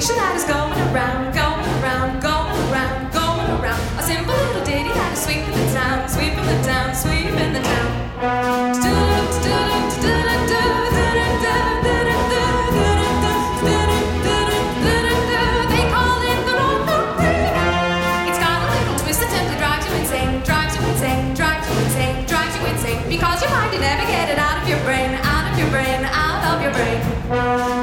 sensation that is going around, going around, going around, going around. A simple little ditty that is sweeping the town, sweeping the town, sweeping the town. They call it the Rockaway. It's got a little twist that simply drives you insane, drives you insane, drives you insane, drives you insane. Because you mind, you never get it out of your brain, out of your brain, out of your brain.